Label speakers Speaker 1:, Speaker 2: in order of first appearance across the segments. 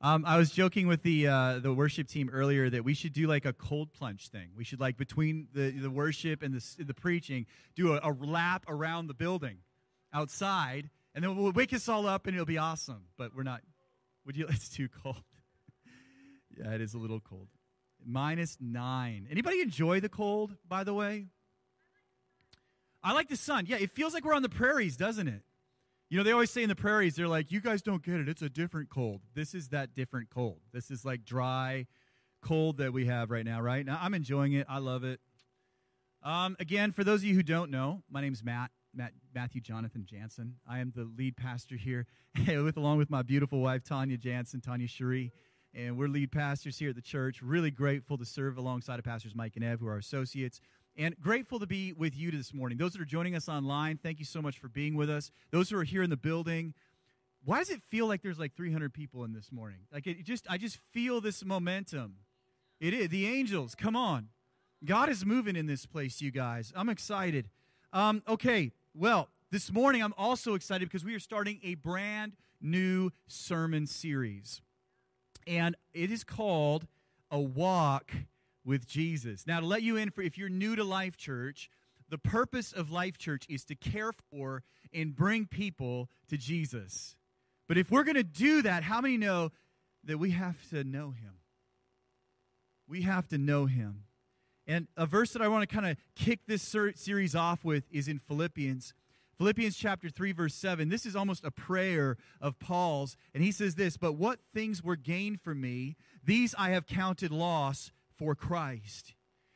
Speaker 1: Um, I was joking with the uh, the worship team earlier that we should do like a cold plunge thing. We should like between the, the worship and the the preaching, do a, a lap around the building, outside, and then we'll wake us all up and it'll be awesome. But we're not. Would you? It's too cold. yeah, it is a little cold. Minus nine. Anybody enjoy the cold? By the way, I like the sun. Yeah, it feels like we're on the prairies, doesn't it? You know, they always say in the prairies, they're like, you guys don't get it. It's a different cold. This is that different cold. This is like dry cold that we have right now, right? Now, I'm enjoying it. I love it. Um, again, for those of you who don't know, my name's Matt, Matt Matthew Jonathan Janzen. I am the lead pastor here, with along with my beautiful wife Tanya Janzen, Tanya Cherie, and we're lead pastors here at the church. Really grateful to serve alongside of pastors Mike and Ev, who are associates. And grateful to be with you this morning. Those that are joining us online, thank you so much for being with us. Those who are here in the building, why does it feel like there's like 300 people in this morning? Like it just, I just feel this momentum. It is the angels. Come on, God is moving in this place, you guys. I'm excited. Um, okay, well, this morning I'm also excited because we are starting a brand new sermon series, and it is called "A Walk." With Jesus. Now, to let you in for if you're new to Life Church, the purpose of Life Church is to care for and bring people to Jesus. But if we're going to do that, how many know that we have to know him? We have to know him. And a verse that I want to kind of kick this series off with is in Philippians. Philippians chapter 3, verse 7. This is almost a prayer of Paul's. And he says this But what things were gained for me, these I have counted loss for Christ.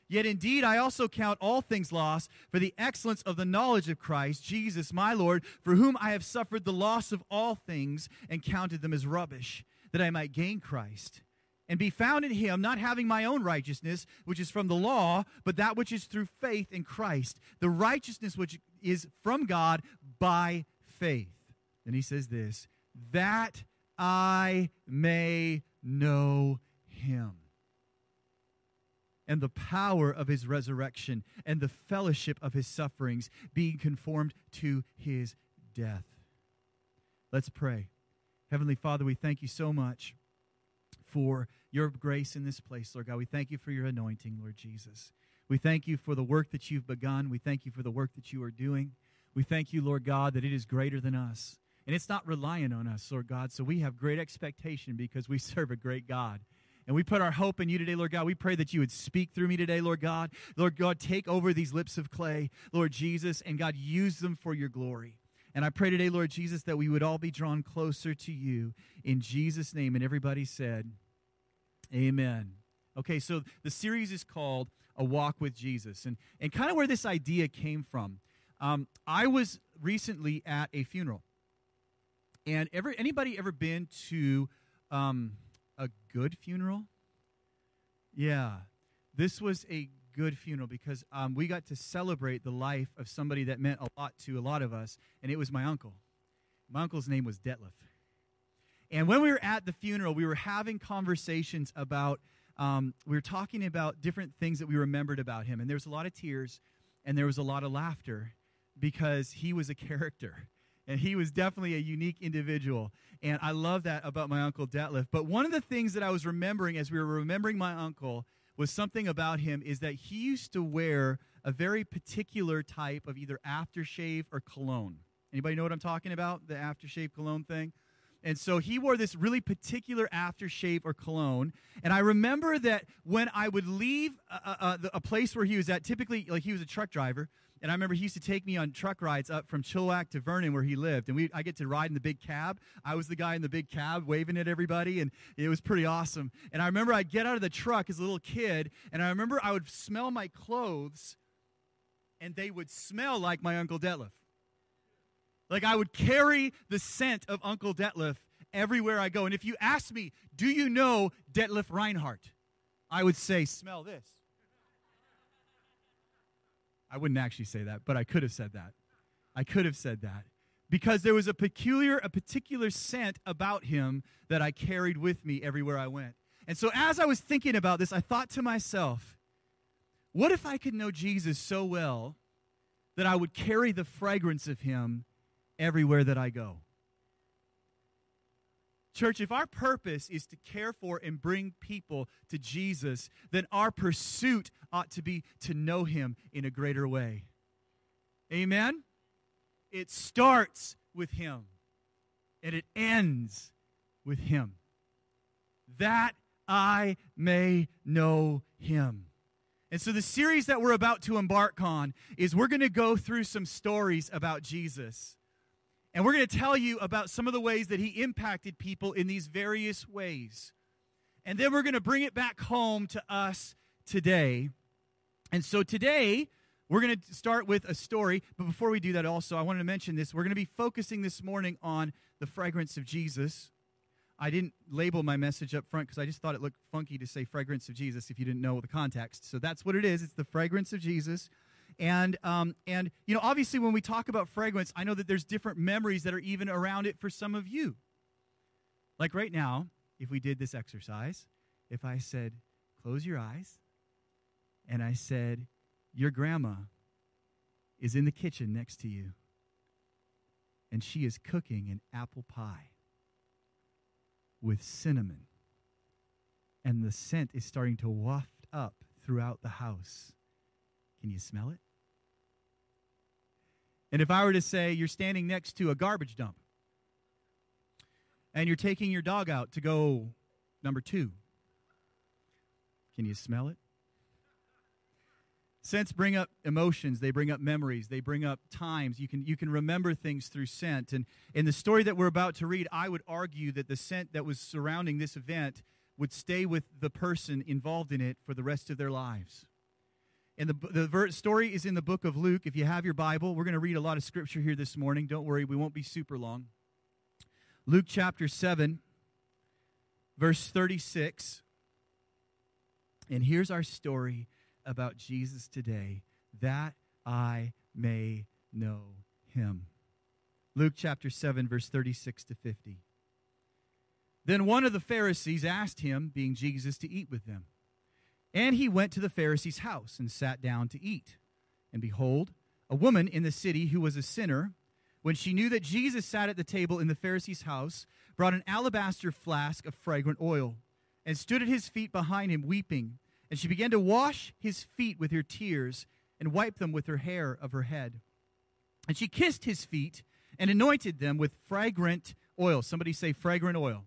Speaker 1: Yet indeed, I also count all things lost for the excellence of the knowledge of Christ, Jesus, my Lord, for whom I have suffered the loss of all things and counted them as rubbish, that I might gain Christ and be found in him, not having my own righteousness, which is from the law, but that which is through faith in Christ, the righteousness which is from God by faith. And he says this, that I may know him and the power of his resurrection and the fellowship of his sufferings, being conformed to his death. Let's pray. Heavenly Father, we thank you so much for your grace in this place, Lord God. We thank you for your anointing, Lord Jesus. We thank you for the work that you've begun. We thank you for the work that you are doing. We thank you, Lord God, that it is greater than us. And it's not reliant on us, Lord God. So we have great expectation because we serve a great God. And we put our hope in you today, Lord God. We pray that you would speak through me today, Lord God. Lord God, take over these lips of clay, Lord Jesus, and God, use them for your glory. And I pray today, Lord Jesus, that we would all be drawn closer to you in Jesus' name. And everybody said, Amen. Okay, so the series is called A Walk with Jesus. And, and kind of where this idea came from. Um, I was recently at a funeral. And ever, anybody ever been to um, a good funeral? Yeah, this was a good funeral because um, we got to celebrate the life of somebody that meant a lot to a lot of us, and it was my uncle. My uncle's name was Detlef. And when we were at the funeral, we were having conversations about, um, we were talking about different things that we remembered about him. And there was a lot of tears and there was a lot of laughter because he was a character and he was definitely a unique individual. And I love that about my uncle Detlef. But one of the things that I was remembering as we were remembering my uncle was something about him is that he used to wear a very particular type of either aftershave or cologne. Anybody know what I'm talking about? The aftershave cologne thing? And so he wore this really particular aftershave or cologne. And I remember that when I would leave uh, uh, uh, a, a, a, place where he was at, typically, like he was a truck driver, and I remember he used to take me on truck rides up from Chilliwack to Vernon where he lived. And we, I get to ride in the big cab. I was the guy in the big cab waving at everybody, and it was pretty awesome. And I remember I'd get out of the truck as a little kid, and I remember I would smell my clothes, and they would smell like my Uncle Detlef. Like I would carry the scent of Uncle Detlef everywhere I go. And if you ask me, do you know Detlef Reinhardt? I would say, smell this. I wouldn't actually say that, but I could have said that. I could have said that. Because there was a peculiar, a particular scent about him that I carried with me everywhere I went. And so as I was thinking about this, I thought to myself, what if I could know Jesus so well that I would carry the fragrance of him everywhere that I go? Church, if our purpose is to care for and bring people to Jesus, then our pursuit ought to be to know him in a greater way. Amen? It starts with him and it ends with him. That I may know him. And so, the series that we're about to embark on is we're going to go through some stories about Jesus. And we're going to tell you about some of the ways that he impacted people in these various ways. And then we're going to bring it back home to us today. And so today, we're going to start with a story. But before we do that, also, I wanted to mention this. We're going to be focusing this morning on the fragrance of Jesus. I didn't label my message up front because I just thought it looked funky to say fragrance of Jesus if you didn't know the context. So that's what it is. It's the fragrance of Jesus. And um, and you know, obviously, when we talk about fragrance, I know that there's different memories that are even around it for some of you. Like right now, if we did this exercise, if I said, "Close your eyes," and I said, "Your grandma is in the kitchen next to you, and she is cooking an apple pie with cinnamon, and the scent is starting to waft up throughout the house." Can you smell it? And if I were to say you're standing next to a garbage dump and you're taking your dog out to go number two, can you smell it? Scents bring up emotions, they bring up memories, they bring up times. You can, you can remember things through scent. And in the story that we're about to read, I would argue that the scent that was surrounding this event would stay with the person involved in it for the rest of their lives. And the, the story is in the book of Luke. If you have your Bible, we're going to read a lot of scripture here this morning. Don't worry, we won't be super long. Luke chapter 7, verse 36. And here's our story about Jesus today that I may know him. Luke chapter 7, verse 36 to 50. Then one of the Pharisees asked him, being Jesus, to eat with them. And he went to the Pharisee's house and sat down to eat. And behold, a woman in the city who was a sinner, when she knew that Jesus sat at the table in the Pharisee's house, brought an alabaster flask of fragrant oil and stood at his feet behind him, weeping. And she began to wash his feet with her tears and wipe them with her hair of her head. And she kissed his feet and anointed them with fragrant oil. Somebody say fragrant oil.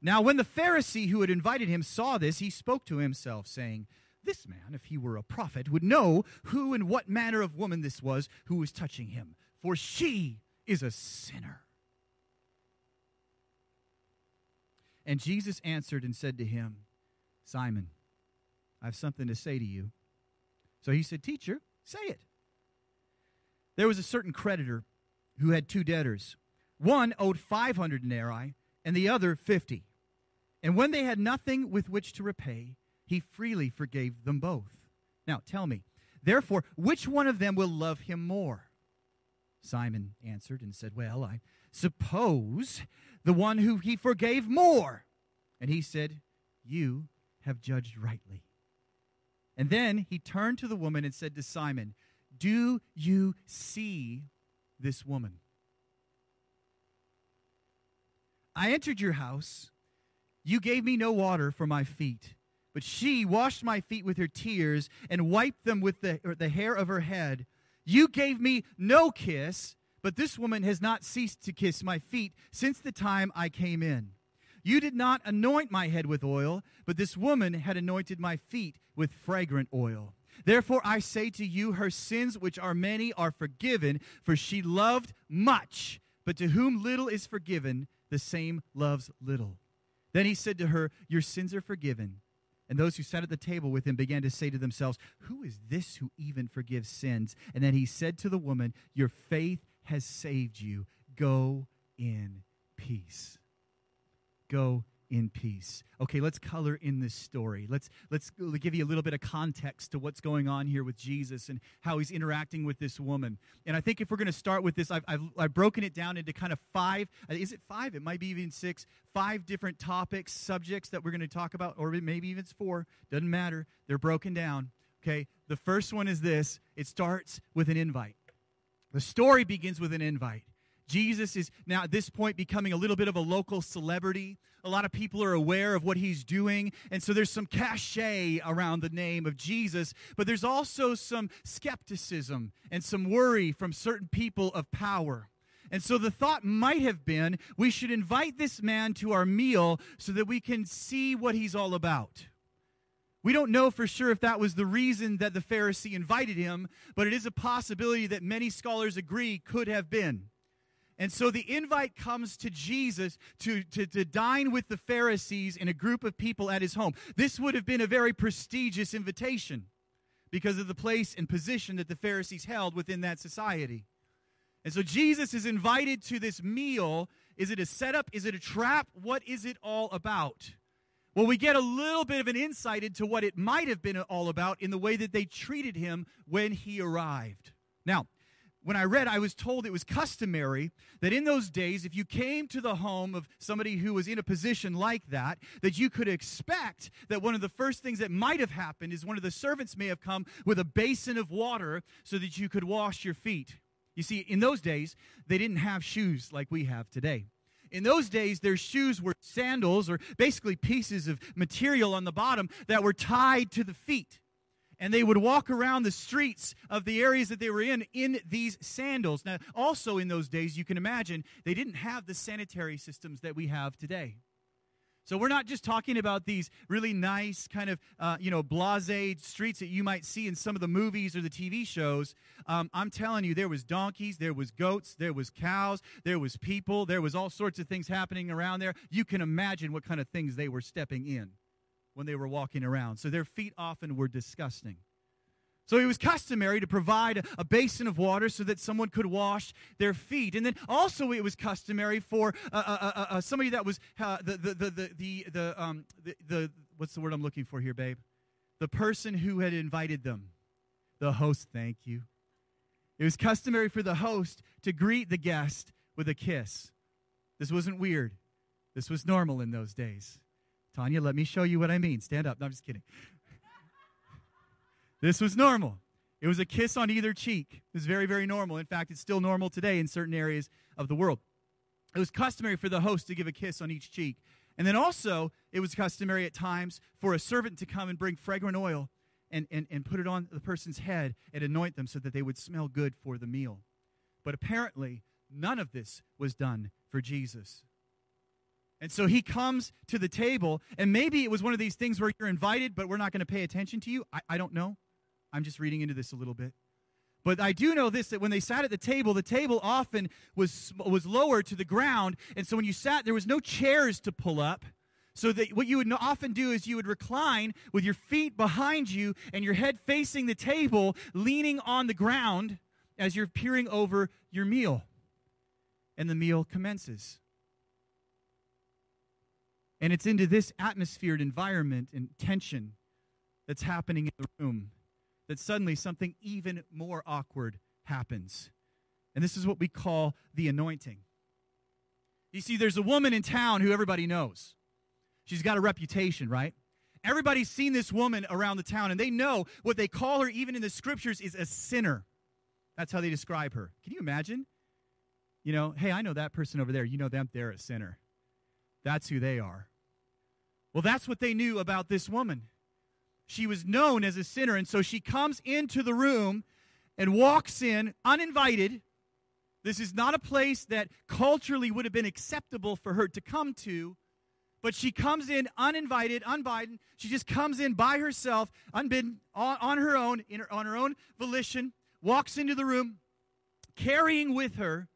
Speaker 1: Now, when the Pharisee who had invited him saw this, he spoke to himself, saying, This man, if he were a prophet, would know who and what manner of woman this was who was touching him, for she is a sinner. And Jesus answered and said to him, Simon, I have something to say to you. So he said, Teacher, say it. There was a certain creditor who had two debtors. One owed 500 denarii and the other 50. And when they had nothing with which to repay, he freely forgave them both. Now tell me, therefore, which one of them will love him more? Simon answered and said, Well, I suppose the one who he forgave more. And he said, You have judged rightly. And then he turned to the woman and said to Simon, Do you see this woman? I entered your house you gave me no water for my feet, but she washed my feet with her tears and wiped them with the, the hair of her head. You gave me no kiss, but this woman has not ceased to kiss my feet since the time I came in. You did not anoint my head with oil, but this woman had anointed my feet with fragrant oil. Therefore, I say to you, her sins, which are many, are forgiven, for she loved much. But to whom little is forgiven, the same loves little. Then he said to her, Your sins are forgiven. And those who sat at the table with him began to say to themselves, Who is this who even forgives sins? And then he said to the woman, Your faith has saved you. Go in peace. Go in peace. Okay, let's color in this story. Let's let's give you a little bit of context to what's going on here with Jesus and how he's interacting with this woman. And I think if we're going to start with this, I've, I've, I've broken it down into kind of five. Uh, is it five? It might be even six. Five different topics, subjects that we're going to talk about, or maybe even it's four. Doesn't matter. They're broken down. Okay. The first one is this. It starts with an invite. The story begins with an invite. Jesus is now at this point becoming a little bit of a local celebrity. A lot of people are aware of what he's doing. And so there's some cachet around the name of Jesus, but there's also some skepticism and some worry from certain people of power. And so the thought might have been we should invite this man to our meal so that we can see what he's all about. We don't know for sure if that was the reason that the Pharisee invited him, but it is a possibility that many scholars agree could have been. And so the invite comes to Jesus to, to, to dine with the Pharisees in a group of people at his home. This would have been a very prestigious invitation because of the place and position that the Pharisees held within that society. And so Jesus is invited to this meal. Is it a setup? Is it a trap? What is it all about? Well, we get a little bit of an insight into what it might have been all about in the way that they treated him when he arrived. Now, when I read, I was told it was customary that in those days, if you came to the home of somebody who was in a position like that, that you could expect that one of the first things that might have happened is one of the servants may have come with a basin of water so that you could wash your feet. You see, in those days, they didn't have shoes like we have today. In those days, their shoes were sandals or basically pieces of material on the bottom that were tied to the feet and they would walk around the streets of the areas that they were in in these sandals. Now, also in those days, you can imagine they didn't have the sanitary systems that we have today. So we're not just talking about these really nice kind of uh, you know blase streets that you might see in some of the movies or the TV shows. Um, I'm telling you, there was donkeys, there was goats, there was cows, there was people, there was all sorts of things happening around there. You can imagine what kind of things they were stepping in when they were walking around. So their feet often were disgusting. So it was customary to provide a basin of water so that someone could wash their feet. And then also it was customary for uh, uh, uh, uh somebody that was uh, the, the, the, the, the, the, um, the, the, what's the word I'm looking for here, babe? The person who had invited them. The host, thank you. It was customary for the host to greet the guest with a kiss. This wasn't weird. This was normal in those days. Tanya, let me show you what I mean. Stand up. No, I'm just kidding. this was normal. It was a kiss on either cheek. It was very, very normal. In fact, it's still normal today in certain areas of the world. It was customary for the host to give a kiss on each cheek. And then also, it was customary at times for a servant to come and bring fragrant oil and, and, and put it on the person's head and anoint them so that they would smell good for the meal. But apparently, none of this was done for Jesus. And so he comes to the table, and maybe it was one of these things where you're invited, but we're not going to pay attention to you. I, I, don't know. I'm just reading into this a little bit. But I do know this that when they sat at the table, the table often was, was lower to the ground. And so when you sat, there was no chairs to pull up. So that what you would often do is you would recline with your feet behind you and your head facing the table, leaning on the ground as you're peering over your meal. And the meal commences. And it's into this atmosphered environment and tension that's happening in the room that suddenly something even more awkward happens. And this is what we call the anointing. You see, there's a woman in town who everybody knows. She's got a reputation, right? Everybody's seen this woman around the town, and they know what they call her, even in the scriptures, is a sinner. That's how they describe her. Can you imagine? You know, hey, I know that person over there. You know them, they're a sinner. That's who they are. Well, that's what they knew about this woman. She was known as a sinner, and so she comes into the room and walks in uninvited. This is not a place that culturally would have been acceptable for her to come to, but she comes in uninvited, unbidden. She just comes in by herself, unbidden, on, on her own, her, on her own volition, walks into the room, carrying with her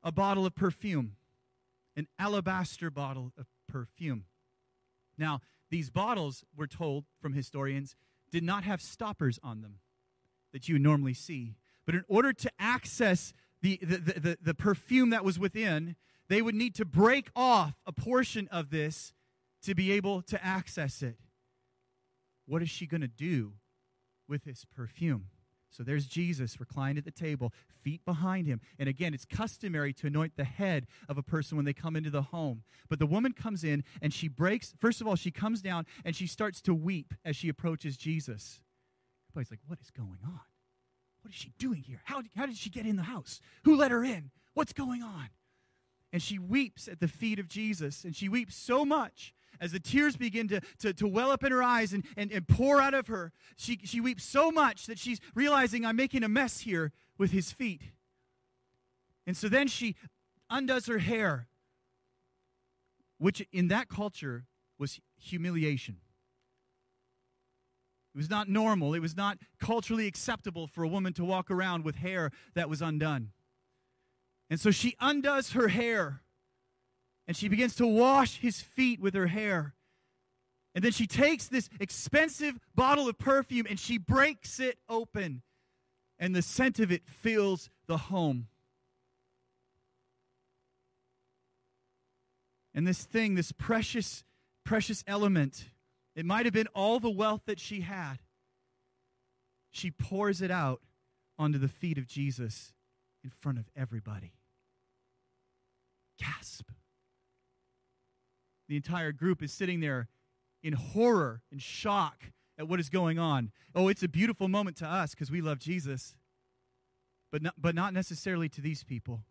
Speaker 1: a bottle of perfume an alabaster bottle of perfume. Now, these bottles, we're told from historians, did not have stoppers on them that you normally see. But in order to access the, the, the, the perfume that was within, they would need to break off a portion of this to be able to access it. What is she going to do with this perfume? So there's Jesus reclined at the table, feet behind him. And again, it's customary to anoint the head of a person when they come into the home. But the woman comes in and she breaks, first of all, she comes down and she starts to weep as she approaches Jesus. Everybody's like, what is going on? What is she doing here? How, how did she get in the house? Who let her in? What's going on? And she weeps at the feet of Jesus. And she weeps so much as the tears begin to, to, to well up in her eyes and, and, and pour out of her. She, she weeps so much that she's realizing I'm making a mess here with his feet. And so then she undoes her hair, which in that culture was humiliation. It was not normal. It was not culturally acceptable for a woman to walk around with hair that was undone. And so she undoes her hair and she begins to wash his feet with her hair. And then she takes this expensive bottle of perfume and she breaks it open. And the scent of it fills the home. And this thing, this precious, precious element, it might have been all the wealth that she had. She pours it out onto the feet of Jesus in front of everybody. Gasp. The entire group is sitting there in horror and shock at what is going on. Oh, it's a beautiful moment to us because we love Jesus, but not, but not necessarily to these people.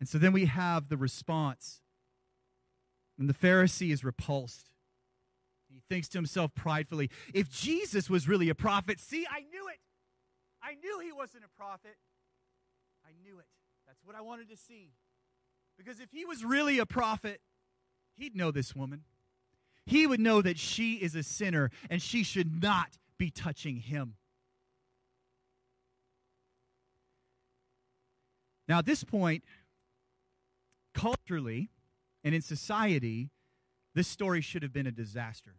Speaker 1: And so then we have the response. And the Pharisee is repulsed. He thinks to himself pridefully, if Jesus was really a prophet, see, I knew it. I knew he wasn't a prophet. I knew it. That's what I wanted to see. Because if he was really a prophet, he'd know this woman. He would know that she is a sinner and she should not be touching him. Now, at this point, culturally and in society, this story should have been a disaster.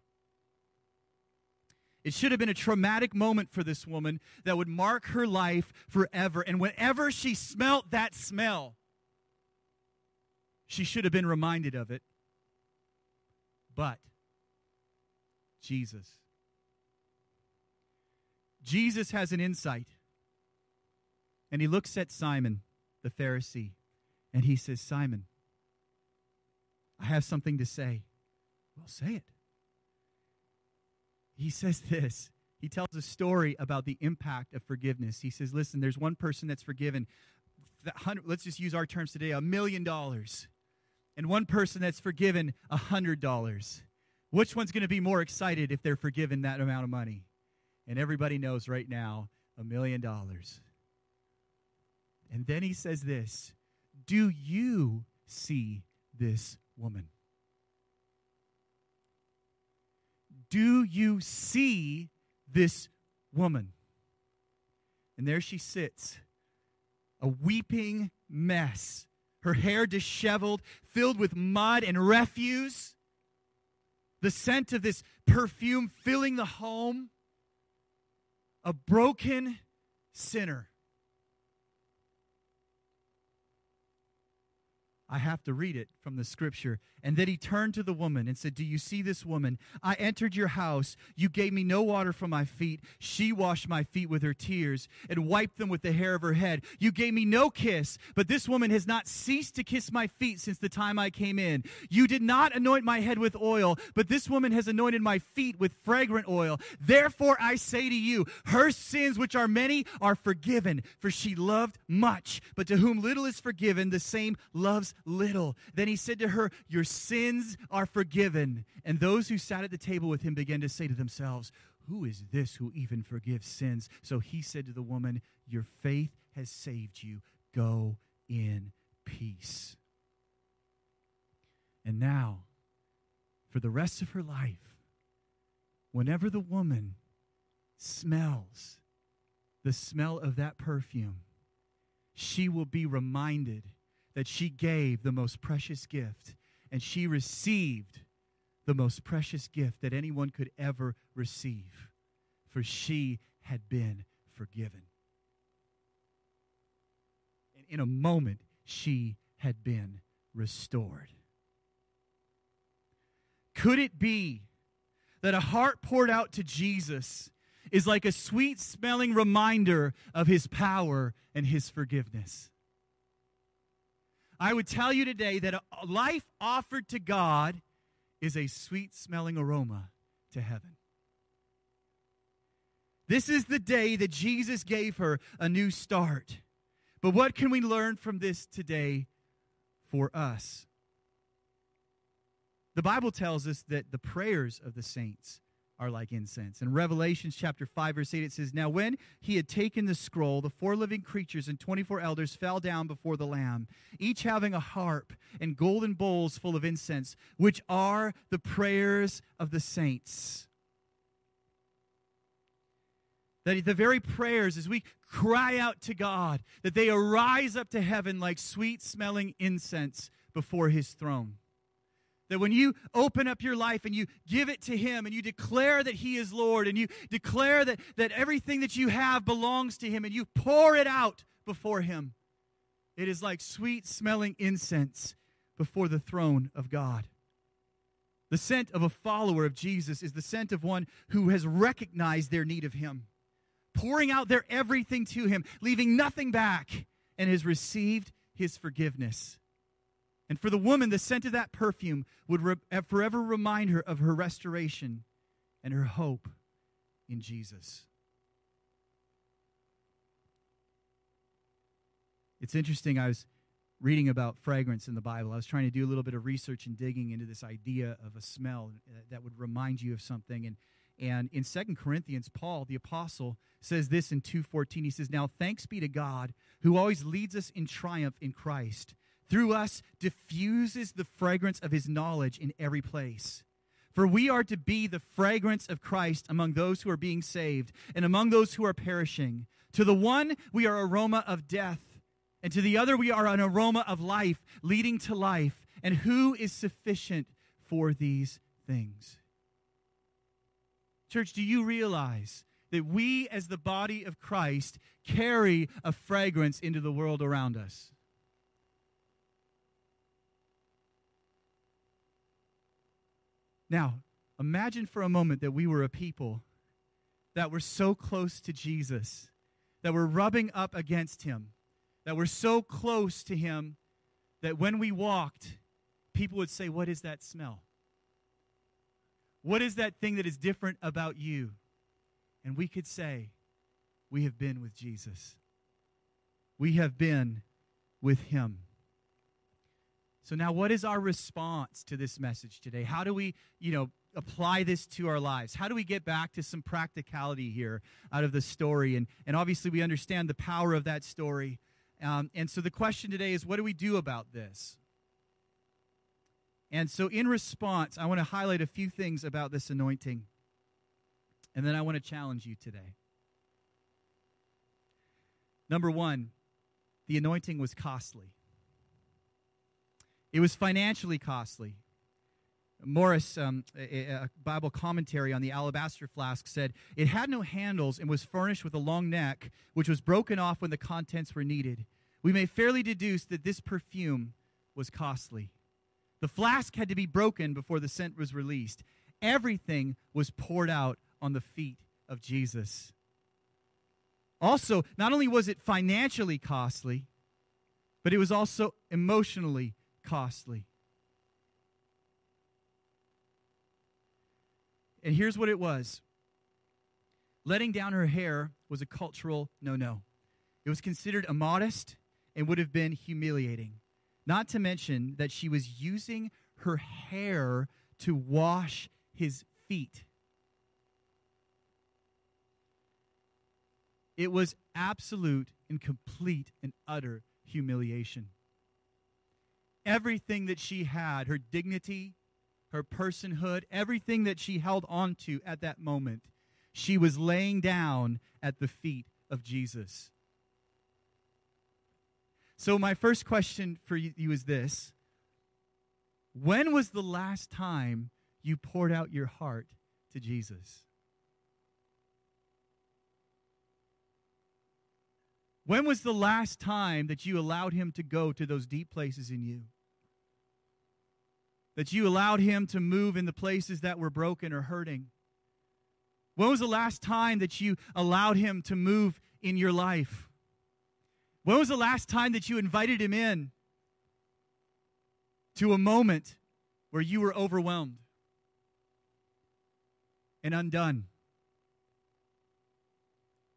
Speaker 1: It should have been a traumatic moment for this woman that would mark her life forever. And whenever she smelt that smell, she should have been reminded of it. But Jesus. Jesus has an insight. And he looks at Simon, the Pharisee, and he says, Simon, I have something to say. Well, say it. He says this. He tells a story about the impact of forgiveness. He says, Listen, there's one person that's forgiven, let's just use our terms today, a million dollars, and one person that's forgiven a hundred dollars. Which one's going to be more excited if they're forgiven that amount of money? And everybody knows right now, a million dollars. And then he says this Do you see this woman? Do you see this woman? And there she sits, a weeping mess, her hair disheveled, filled with mud and refuse, the scent of this perfume filling the home, a broken sinner. I have to read it from the scripture. And then he turned to the woman and said, Do you see this woman? I entered your house. You gave me no water for my feet. She washed my feet with her tears and wiped them with the hair of her head. You gave me no kiss, but this woman has not ceased to kiss my feet since the time I came in. You did not anoint my head with oil, but this woman has anointed my feet with fragrant oil. Therefore I say to you, her sins, which are many, are forgiven, for she loved much. But to whom little is forgiven, the same loves little. Then he said to her, Your sins are forgiven. And those who sat at the table with him began to say to themselves, Who is this who even forgives sins? So he said to the woman, Your faith has saved you. Go in peace. And now, for the rest of her life, whenever the woman smells the smell of that perfume, she will be reminded that she gave the most precious gift and she received the most precious gift that anyone could ever receive, for she had been forgiven. And in a moment, she had been restored. Could it be that a heart poured out to Jesus is like a sweet smelling reminder of his power and his forgiveness? I would tell you today that a life offered to God is a sweet smelling aroma to heaven. This is the day that Jesus gave her a new start. But what can we learn from this today for us? The Bible tells us that the prayers of the saints are like incense. In Revelations chapter 5 verse 8 it says, "Now when he had taken the scroll, the four living creatures and 24 elders fell down before the lamb, each having a harp and golden bowls full of incense, which are the prayers of the saints." That the very prayers, as we cry out to God, that they arise up to heaven like sweet smelling incense before his throne. That when you open up your life and you give it to Him and you declare that He is Lord and you declare that, that everything that you have belongs to Him and you pour it out before Him, it is like sweet smelling incense before the throne of God. The scent of a follower of Jesus is the scent of one who has recognized their need of Him pouring out their everything to him, leaving nothing back, and has received his forgiveness. And for the woman, the scent of that perfume would re- uh, forever remind her of her restoration and her hope in Jesus. It's interesting. I was reading about fragrance in the Bible. I was trying to do a little bit of research and digging into this idea of a smell uh, that would remind you of something. And and in Second Corinthians, Paul, the apostle, says this in 2:14. He says, "Now thanks be to God, who always leads us in triumph in Christ. Through us diffuses the fragrance of his knowledge in every place." For we are to be the fragrance of Christ among those who are being saved and among those who are perishing. To the one we are aroma of death, and to the other we are an aroma of life, leading to life. And who is sufficient for these things? Church, do you realize that we, as the body of Christ, carry a fragrance into the world around us? Now, imagine for a moment that we were a people that were so close to Jesus, that were rubbing up against him, that were so close to him that when we walked, people would say, What is that smell? What is that thing that is different about you? And we could say, We have been with Jesus. We have been with Him. So now what is our response to this message today? How do we, you know, apply this to our lives? How do we get back to some practicality here out of the story? And, and obviously, we understand the power of that story. Um, and so the question today is what do we do about this? And so, in response, I want to highlight a few things about this anointing. And then I want to challenge you today. Number one, the anointing was costly, it was financially costly. Morris, um, a, a, Bible commentary on the alabaster flask, said it had no handles and was furnished with a long neck, which was broken off when the contents were needed. We may fairly deduce that this perfume was costly. The flask had to be broken before the scent was released. Everything was poured out on the feet of Jesus. Also, not only was it financially costly, but it was also emotionally costly. And here's what it was letting down her hair was a cultural no no. It was considered immodest and would have been humiliating. Not to mention that she was using her hair to wash his feet. It was absolute and complete and utter humiliation. Everything that she had, her dignity, her personhood, everything that she held on to at that moment, she was laying down at the feet of Jesus. So, my first question for you is this When was the last time you poured out your heart to Jesus? When was the last time that you allowed him to go to those deep places in you? That you allowed him to move in the places that were broken or hurting? When was the last time that you allowed him to move in your life? When was the last time that you invited him in to a moment where you were overwhelmed and undone?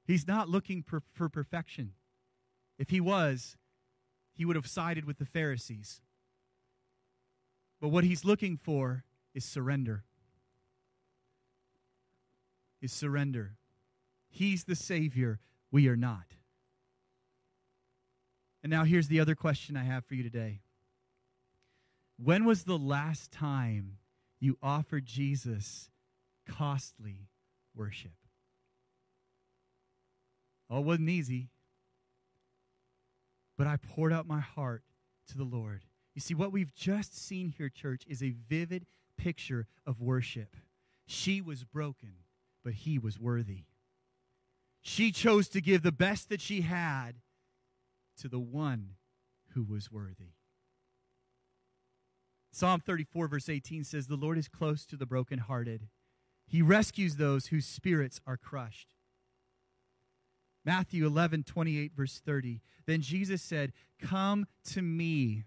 Speaker 1: He's not looking for, for perfection. If he was, he would have sided with the Pharisees. But what he's looking for is surrender. Is surrender. He's the Savior. We are not. And now here's the other question I have for you today. When was the last time you offered Jesus costly worship? Oh, it wasn't easy. But I poured out my heart to the Lord. You see, what we've just seen here, church, is a vivid picture of worship. She was broken, but he was worthy. She chose to give the best that she had to the one who was worthy. Psalm 34, verse 18 says, The Lord is close to the brokenhearted. He rescues those whose spirits are crushed. Matthew 11, 28, verse 30. Then Jesus said, Come to me,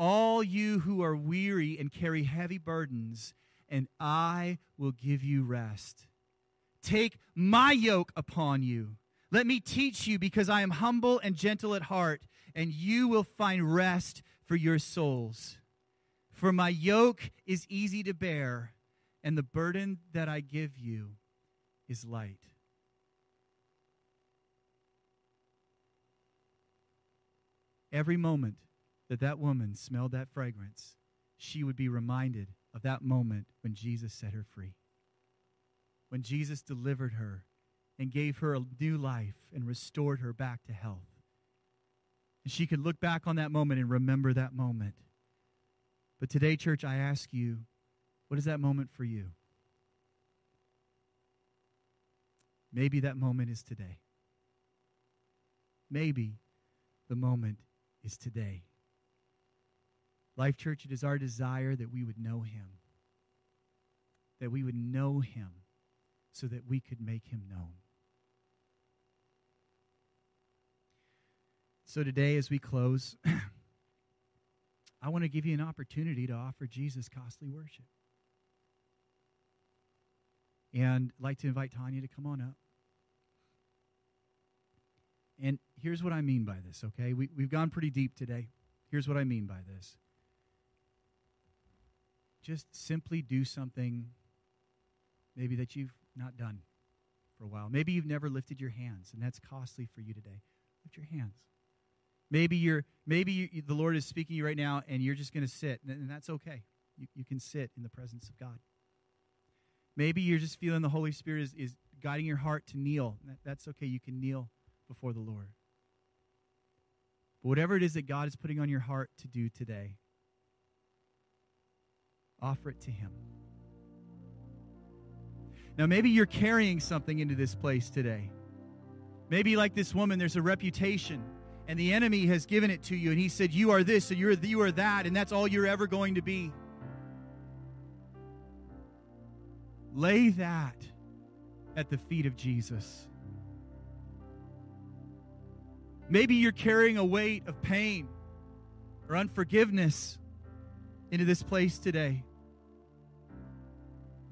Speaker 1: all you who are weary and carry heavy burdens, and I will give you rest. Take my yoke upon you. Let me teach you, because I am humble and gentle at heart, and you will find rest for your souls. For my yoke is easy to bear, and the burden that I give you is light. Every moment that that woman smelled that fragrance, she would be reminded of that moment when Jesus set her free. When Jesus delivered her and gave her a new life and restored her back to health. And she could look back on that moment and remember that moment. But today, church, I ask you, what is that moment for you? Maybe that moment is today. Maybe the moment is today. Life Church, it is our desire that we would know him, that we would know him so that we could make him known. So today, as we close, I want to give you an opportunity to offer Jesus costly worship. And I'd like to invite Tanya to come on up. And here's what I mean by this, okay? We, we've gone pretty deep today. Here's what I mean by this just simply do something maybe that you've not done for a while. Maybe you've never lifted your hands, and that's costly for you today. Lift your hands. Maybe you're maybe you, the Lord is speaking to you right now, and you're just going to sit, and that's okay. You, you can sit in the presence of God. Maybe you're just feeling the Holy Spirit is, is guiding your heart to kneel. That, that's okay. You can kneel before the Lord. But whatever it is that God is putting on your heart to do today, offer it to Him. Now, maybe you're carrying something into this place today. Maybe, like this woman, there's a reputation and the enemy has given it to you, and he said, You are this, and you're, you are that, and that's all you're ever going to be. Lay that at the feet of Jesus. Maybe you're carrying a weight of pain or unforgiveness into this place today.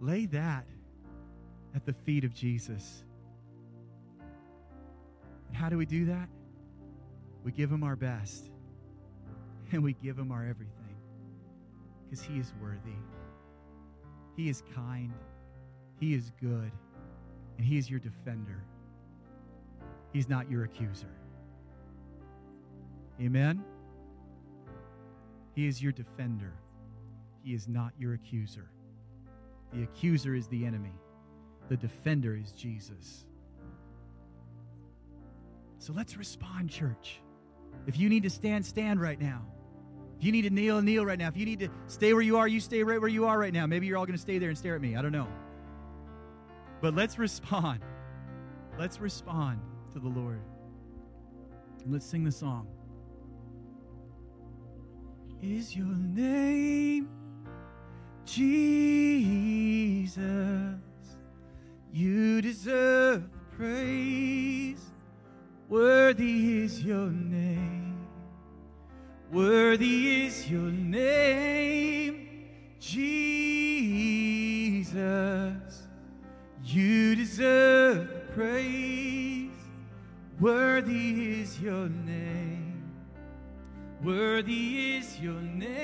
Speaker 1: Lay that at the feet of Jesus. And how do we do that? We give him our best and we give him our everything because he is worthy. He is kind. He is good. And he is your defender. He's not your accuser. Amen? He is your defender. He is not your accuser. The accuser is the enemy, the defender is Jesus. So let's respond, church. If you need to stand, stand right now. If you need to kneel, kneel right now. If you need to stay where you are, you stay right where you are right now. Maybe you're all going to stay there and stare at me. I don't know. But let's respond. Let's respond to the Lord. And let's sing the song. Is your name Jesus? Your name, Jesus. You deserve praise. Worthy is your name. Worthy is your name,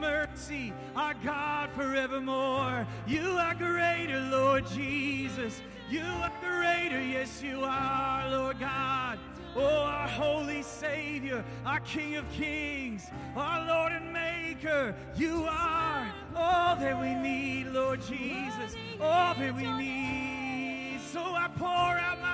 Speaker 1: mercy, our God forevermore. You are greater, Lord Jesus. You are greater, yes, you are, Lord God. Oh, our holy Savior, our King of kings, our Lord and Maker. You are all that we need, Lord Jesus. All that we need. So I pour out my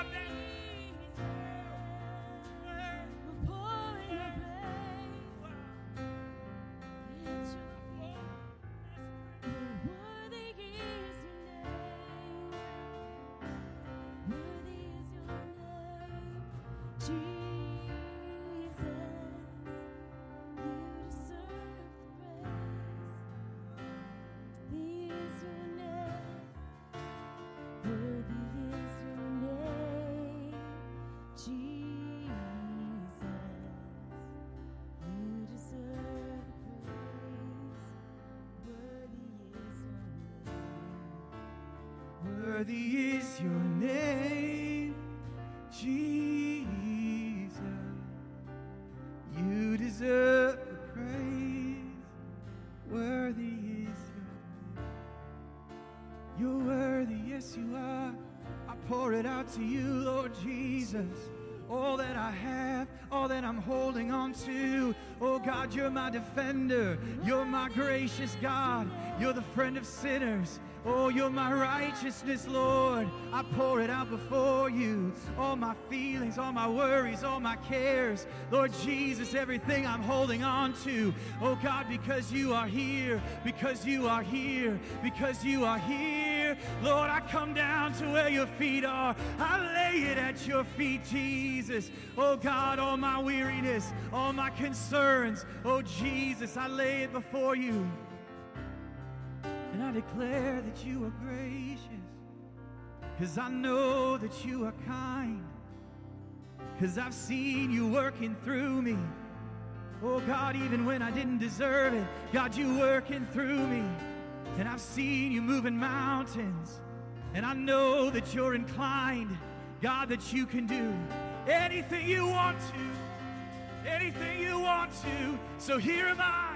Speaker 1: praise. Worthy is your You're worthy, yes, you are. I pour it out to you, Lord Jesus. All that I have, all that I'm holding on to. Oh God, you're my defender. You're my gracious God. You're the friend of sinners. Oh, you're my righteousness, Lord. I pour it out before you. All my feelings, all my worries, all my cares. Lord Jesus, everything I'm holding on to. Oh, God, because you are here, because you are here, because you are here. Lord, I come down to where your feet are. I lay it at your feet, Jesus. Oh, God, all my weariness, all my concerns. Oh, Jesus, I lay it before you. And I declare that you are gracious. Cause I know that you are kind. Cause I've seen you working through me. Oh God, even when I didn't deserve it, God, you working through me. And I've seen you moving mountains. And I know that you're inclined, God, that you can do anything you want to. Anything you want to. So here am I.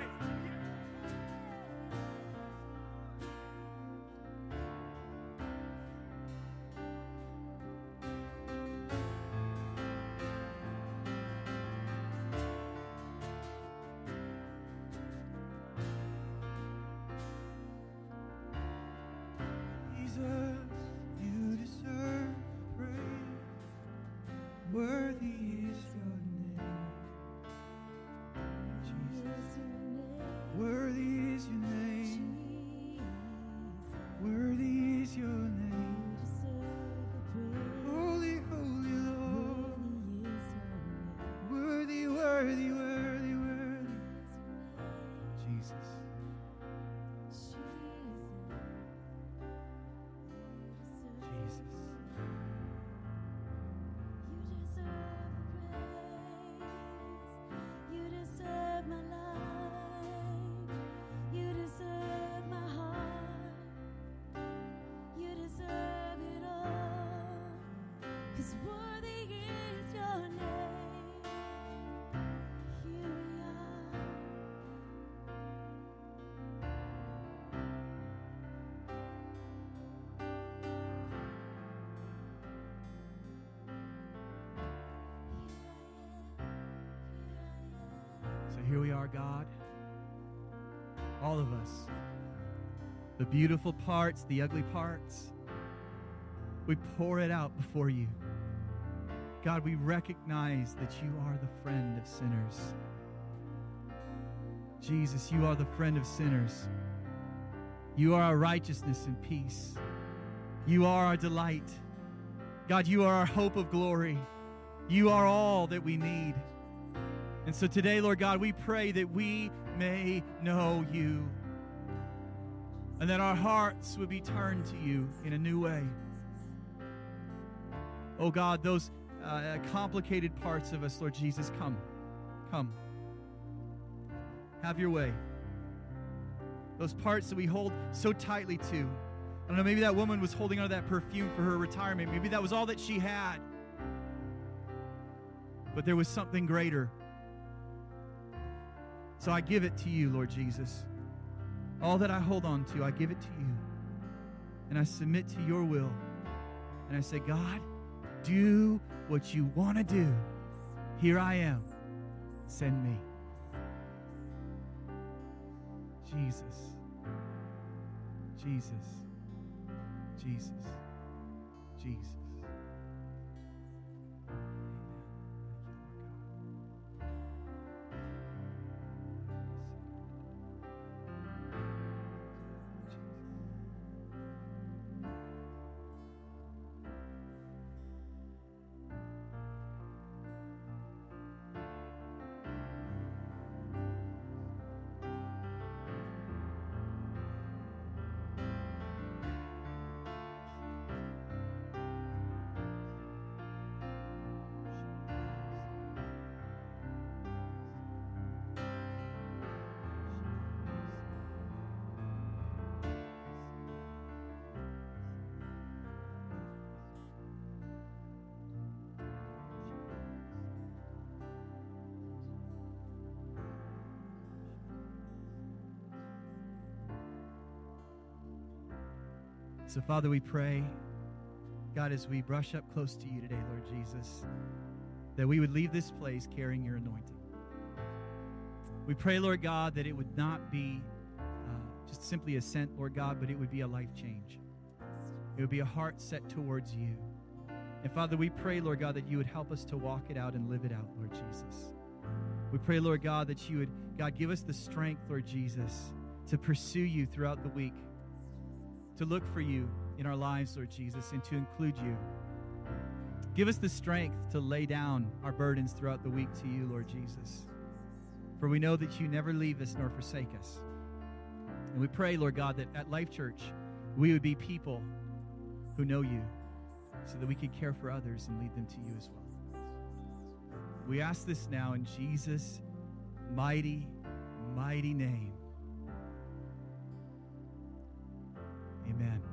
Speaker 1: our God. All of us. The beautiful parts, the ugly parts. We pour it out before you. God, we recognize that you are the friend of sinners. Jesus, you are the friend of sinners. You are our righteousness and peace. You are our delight. God, you are our hope of glory. You are all that we need. And so today, Lord God, we pray that we may know you and that our hearts would be turned to you in a new way. Oh God, those uh, complicated parts of us, Lord Jesus, come. Come. Have your way. Those parts that we hold so tightly to. I don't know, maybe that woman was holding on to that perfume for her retirement. Maybe that was all that she had. But there was something greater. So I give it to you, Lord Jesus. All that I hold on to, I give it to you. And I submit to your will. And I say, God, do what you want to do. Here I am. Send me. Jesus. Jesus. Jesus. Jesus. So, Father, we pray, God, as we brush up close to you today, Lord Jesus, that we would leave this place carrying your anointing. We pray, Lord God, that it would not be uh, just simply a scent, Lord God, but it would be a life change. It would be a heart set towards you. And Father, we pray, Lord God, that you would help us to walk it out and live it out, Lord Jesus. We pray, Lord God, that you would, God, give us the strength, Lord Jesus, to pursue you throughout the week to look for you in our lives, Lord Jesus, and to include you. Give us the strength to lay down our burdens throughout the week to you, Lord Jesus. For we know that you never leave us nor forsake us. And we pray, Lord God, that at Life Church, we would be people who know you so that we could care for others and lead them to you as well. We ask this now in Jesus' mighty, mighty name. Amen.